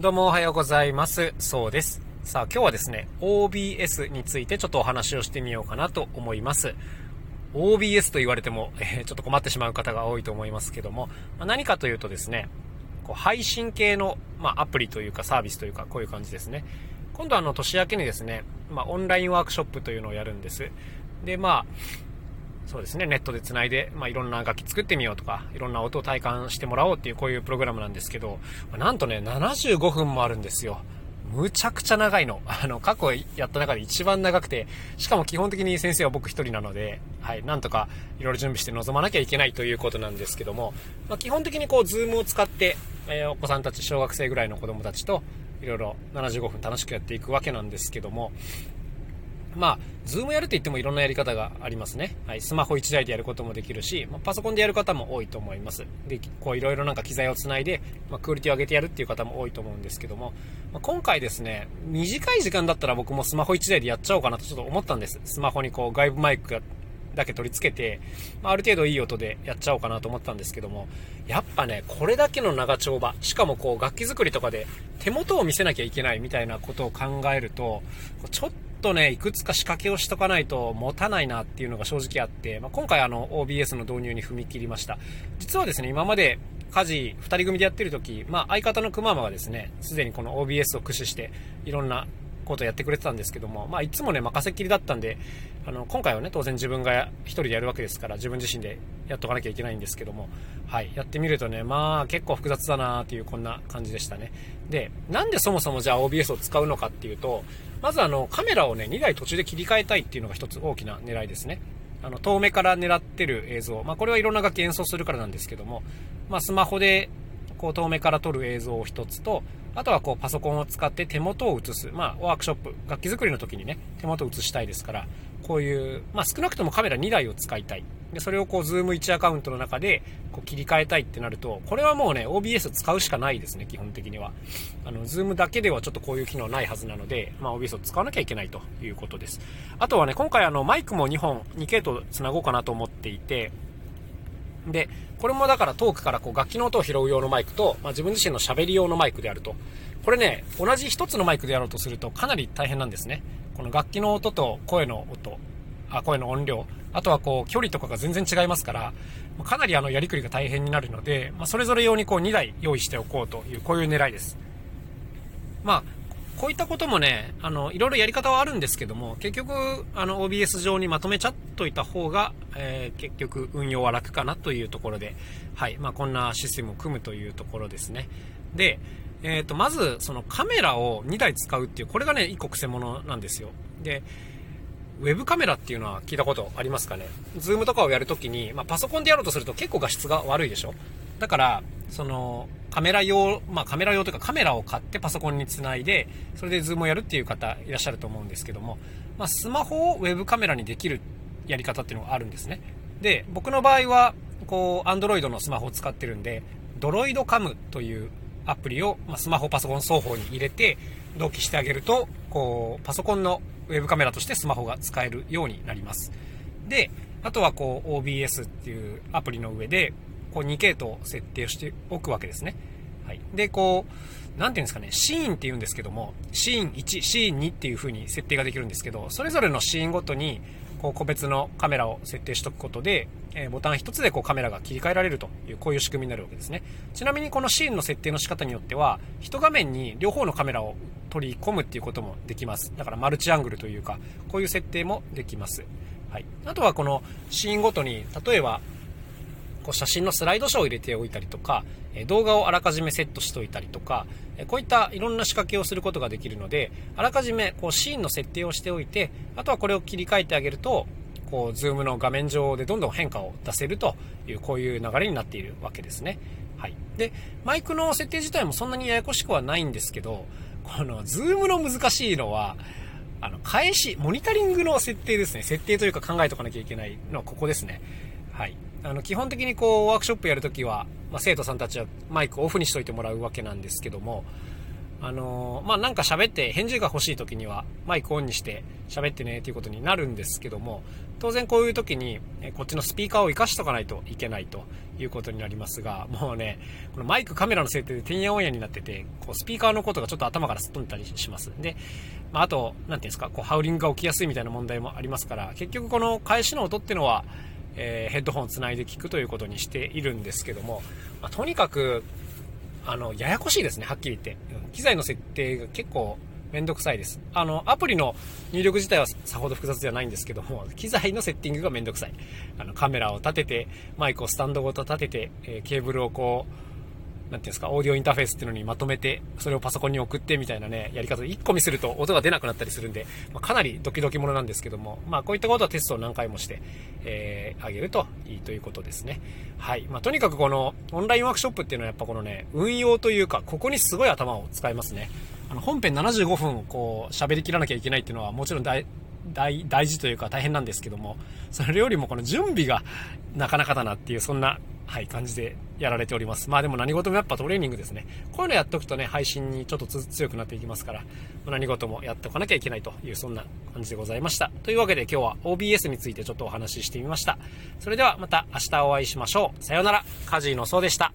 どうもおはようございます。そうです。さあ今日はですね、OBS についてちょっとお話をしてみようかなと思います。OBS と言われても、えー、ちょっと困ってしまう方が多いと思いますけども、まあ、何かというとですね、こう配信系の、まあ、アプリというかサービスというかこういう感じですね。今度あの年明けにですね、まあ、オンラインワークショップというのをやるんです。で、まあ、そうですね、ネットで繋いで、まあ、いろんな楽器作ってみようとか、いろんな音を体感してもらおうっていうこういうプログラムなんですけど、なんとね、75分もあるんですよ。むちゃくちゃ長いの。あの、過去やった中で一番長くて、しかも基本的に先生は僕一人なので、はい、なんとかいろいろ準備して臨まなきゃいけないということなんですけども、まあ、基本的にこう、ズームを使って、えー、お子さんたち、小学生ぐらいの子供たちと、いろいろ75分楽しくやっていくわけなんですけども、まあ、ズームやると言ってもいろんなやり方がありますね。はい、スマホ1台でやることもできるし、まあ、パソコンでやる方も多いと思います。で、こういろいろなんか機材をつないで、まあ、クオリティを上げてやるっていう方も多いと思うんですけども、まあ、今回ですね、短い時間だったら僕もスマホ1台でやっちゃおうかなとちょっと思ったんです。スマホにこう外部マイクがだけ取り付けて、まあ、ある程度いい音でやっちゃおうかなと思ったんですけども、やっぱね、これだけの長丁場、しかもこう楽器作りとかで手元を見せなきゃいけないみたいなことを考えると、ちょっとね、いくつか仕掛けをしとかないと持たないなっていうのが正直あって、まあ、今回あの OBS の導入に踏み切りました。実はですね、今まで家事2人組でやってる時、まあ、相方のくままがですね、すでにこの OBS を駆使していろんなことやってくれてたんですけども、まあ、いつもね、任せっきりだったんで、あの、今回はね、当然自分が1人でやるわけですから、自分自身でやっとかなきゃいけないんですけども、はい、やってみるとね、まあ、結構複雑だなっていう、こんな感じでしたね。で、なんでそもそもじゃあ OBS を使うのかっていうと、まずあの、カメラをね、2台途中で切り替えたいっていうのが一つ大きな狙いですね。あの、遠目から狙ってる映像。まあ、これはいろんな楽器演奏するからなんですけども、まあ、スマホで、こう、遠目から撮る映像を一つと、あとはこう、パソコンを使って手元を映す。まあ、ワークショップ、楽器作りの時にね、手元を映したいですから、こういう、まあ、少なくともカメラ2台を使いたい。で、それをこう、ズーム1アカウントの中で、こう、切り替えたいってなると、これはもうね、OBS 使うしかないですね、基本的には。あの、ズームだけではちょっとこういう機能ないはずなので、まあ、OBS を使わなきゃいけないということです。あとはね、今回あの、マイクも2本、2系統繋ごうかなと思っていて、で、これもだから遠くからこう楽器の音を拾う用のマイクと、まあ、自分自身の喋り用のマイクであると。これね、同じ一つのマイクでやろうとするとかなり大変なんですね。この楽器の音と声の音、あ声の音量、あとはこう距離とかが全然違いますから、かなりあのやりくりが大変になるので、まあ、それぞれ用にこう2台用意しておこうという、こういう狙いです。まあ、こういったこともね、あの、いろいろやり方はあるんですけども、結局、あの、OBS 上にまとめちゃっといた方が、えー、結局、運用は楽かなというところで、はい、まあ、こんなシステムを組むというところですね。で、えっ、ー、と、まず、そのカメラを2台使うっていう、これがね、1個癖者なんですよ。で、ウェブカメラっていうのは聞いたことありますかね？ズームとかをやるときに、まあ、パソコンでやろうとすると結構画質が悪いでしょ？だから、その、カメラ用、まあカメラ用というかカメラを買ってパソコンにつないで、それでズームをやるっていう方いらっしゃると思うんですけども、まあスマホをウェブカメラにできるやり方っていうのがあるんですね。で、僕の場合は、こう、Android のスマホを使ってるんで、 DroidCam というアプリを、まあ、スマホ、パソコン双方に入れて、同期してあげると、こう、パソコンのウェブカメラとしてスマホが使えるようになります。で、あとはこう OBS っていうアプリの上で、こう2系統設定しておくわけですね。はい。で、こう、なんていうんですかね、シーンって言うんですけども、シーン1、シーン2っていう風に設定ができるんですけど、それぞれのシーンごとに、こう個別のカメラを設定しておくことで、えー、ボタン1つでこうカメラが切り替えられるという、こういう仕組みになるわけですね。ちなみにこのシーンの設定の仕方によっては、一画面に両方のカメラを取り込むっていうこともできます。だからマルチアングルというか、こういう設定もできます。はい。あとはこのシーンごとに、例えばこう写真のスライドショーを入れておいたりとか、動画をあらかじめセットしておいたりとか、こういったいろんな仕掛けをすることができるので、あらかじめこうシーンの設定をしておいて、あとはこれを切り替えてあげると、こう、ズームの画面上でどんどん変化を出せるという、こういう流れになっているわけですね。はい。で、マイクの設定自体もそんなにややこしくはないんですけど、この、ズームの難しいのは、あの、返し、モニタリングの設定ですね。設定というか考えとかなきゃいけないのはここですね。はい。あの、基本的にこう、ワークショップやるときは、まあ、生徒さんたちはマイクオフにしといてもらうわけなんですけども、あのー、まあ、なんか喋って返事が欲しい時にはマイクオンにして喋ってねっていうことになるんですけども、当然こういう時にこっちのスピーカーを活かしとかないといけないということになりますが、もうね、このマイクカメラの設定でてんやわんやになってて、こうスピーカーのことがちょっと頭からすっ飛んだりします。で、まあ、あと、なんていうんですか、こうハウリングが起きやすいみたいな問題もありますから、結局この返しの音っていうのは、えー、ヘッドホンをつないで聞くということにしているんですけども、まあ、とにかくあの、ややこしいですね、はっきり言って。機材の設定が結構めんどくさいです。あの、アプリの入力自体はさほど複雑ではないんですけども、機材のセッティングがめんどくさい。あの、カメラを立てて、マイクをスタンドごと立てて、えー、ケーブルをこう、なんていうんですか、オーディオインターフェースっていうのにまとめて、それをパソコンに送ってみたいなね、やり方で1個見すると音が出なくなったりするんで、まあ、かなりドキドキものなんですけども、まあこういったことはテストを何回もして、えー、あげるといいということですね。はい。まあとにかくこのオンラインワークショップっていうのはやっぱこのね、運用というか、ここにすごい頭を使いますね。あの本編75分こう喋りきらなきゃいけないっていうのはもちろん大大事というか大変なんですけども、それよりもこの準備がなかなかだなっていう、そんなはい、感じでやられております。まあでも何事もやっぱトレーニングですね。こういうのやっておくとね、配信にちょっと強くなっていきますから、何事もやっておかなきゃいけないという、そんな感じでございました。というわけで今日は OBS についてちょっとお話ししてみました。それではまた明日お会いしましょう。さようなら、カジーのそうでした。